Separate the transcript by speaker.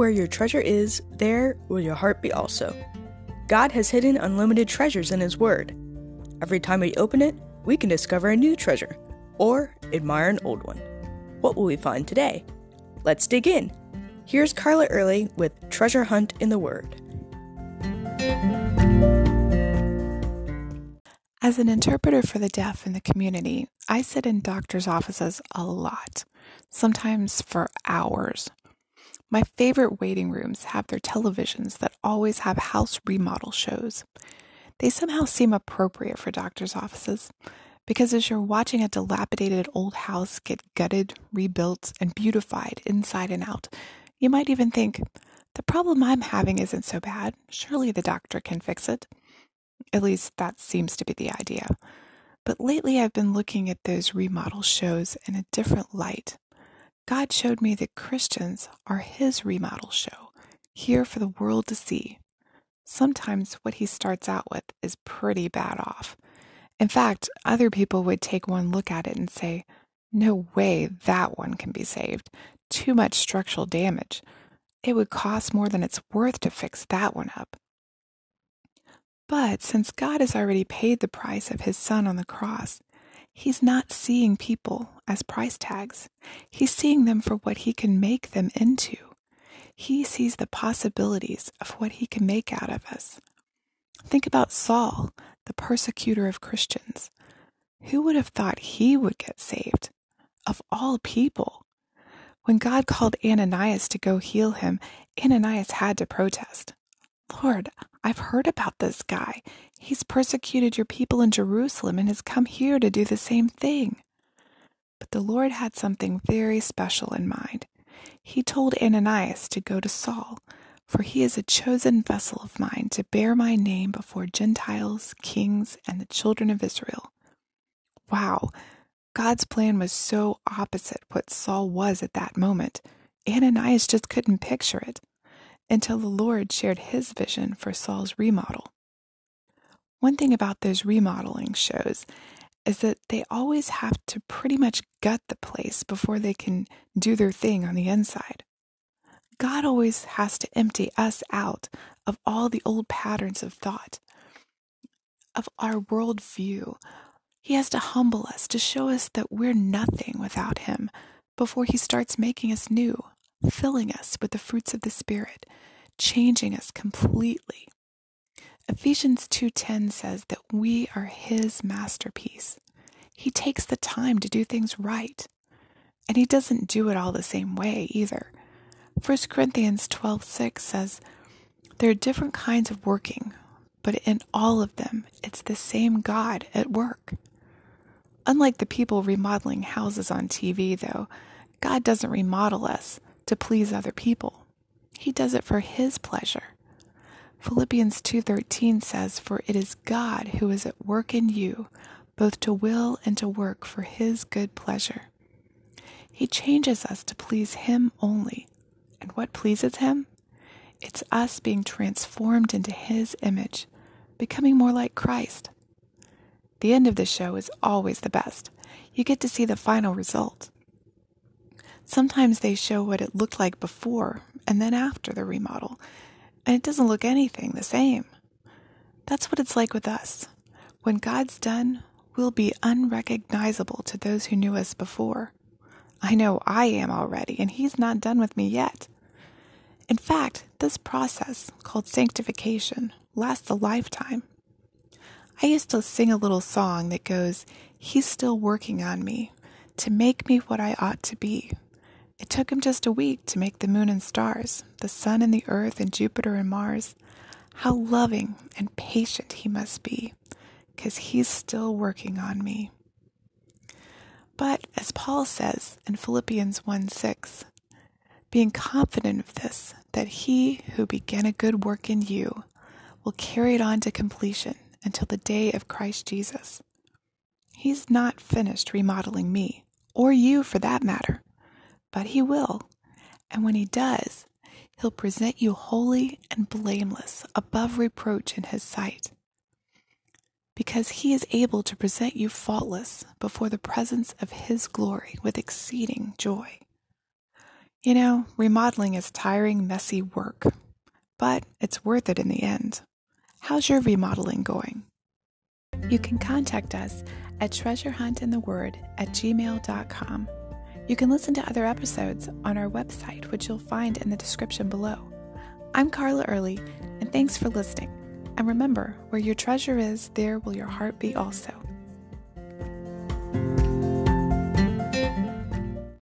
Speaker 1: Where your treasure is, there will your heart be also. God has hidden unlimited treasures in His Word. Every time we open it, we can discover a new treasure or admire an old one. What will we find today? Let's dig in. Here's Carla Early with Treasure Hunt in the Word.
Speaker 2: As an interpreter for the deaf in the community, I sit in doctors' offices a lot, sometimes for hours. My favorite waiting rooms have their televisions that always have house remodel shows. They somehow seem appropriate for doctors' offices because as you're watching a dilapidated old house get gutted, rebuilt, and beautified inside and out, you might even think, the problem I'm having isn't so bad. Surely the doctor can fix it. At least that seems to be the idea. But lately I've been looking at those remodel shows in a different light. God showed me that Christians are His remodel show, here for the world to see. Sometimes what He starts out with is pretty bad off. In fact, other people would take one look at it and say, No way that one can be saved. Too much structural damage. It would cost more than it's worth to fix that one up. But since God has already paid the price of his son on the cross, he's not seeing people as price tags. He's seeing them for what he can make them into. He sees the possibilities of what he can make out of us. Think about Saul, the persecutor of Christians. Who would have thought he would get saved? Of all people. When God called Ananias to go heal him, Ananias had to protest. Lord, I've heard about this guy. He's persecuted your people in Jerusalem and has come here to do the same thing. But the Lord had something very special in mind. He told Ananias to go to Saul, for he is a chosen vessel of mine to bear my name before Gentiles, kings, and the children of Israel. Wow, God's plan was so opposite what Saul was at that moment. Ananias just couldn't picture it until the Lord shared his vision for Saul's remodel. One thing about those remodeling shows is that they always have to pretty much gut the place before they can do their thing on the inside. God always has to empty us out of all the old patterns of thought, of our worldview. He has to humble us to show us that we're nothing without Him before He starts making us new, filling us with the fruits of the Spirit, changing us completely. Ephesians 2:10 says that we are his masterpiece. He takes the time to do things right. And he doesn't do it all the same way either. 1 Corinthians 12:6 says, "There are different kinds of working, but in all of them, it's the same God at work." Unlike the people remodeling houses on TV, though, God doesn't remodel us to please other people. He does it for his pleasure. Philippians 2:13 says, "For it is God who is at work in you, both to will and to work for his good pleasure." He changes us to please him only and what pleases Him? It's us being transformed into His image, becoming more like Christ. The end of the show is always the best. You get to see the final result. Sometimes they show what it looked like before and then after the remodel, and it doesn't look anything the same. That's what it's like with us. When God's done, we'll be unrecognizable to those who knew us before. I know I am already, and He's not done with me yet. In fact, this process, called sanctification, lasts a lifetime. I used to sing a little song that goes, He's still working on me to make me what I ought to be. It took him just a week to make the moon and stars, the sun and the earth and Jupiter and Mars. How loving and patient he must be, because he's still working on me. But as Paul says in Philippians 1 6, being confident of this, that he who began a good work in you will carry it on to completion until the day of Christ Jesus. He's not finished remodeling me, or you for that matter, but he will. And when he does, he'll present you holy and blameless, above reproach in his sight because he is able to present you faultless before the presence of his glory with exceeding joy. You know, remodeling is tiring, messy work, but it's worth it in the end. How's your remodeling going? You can contact us at treasurehuntintheword at gmail.com. You can listen to other episodes on our website, which you'll find in the description below. I'm Carla Early, and thanks for listening. And remember, where your treasure is, there will your heart be also.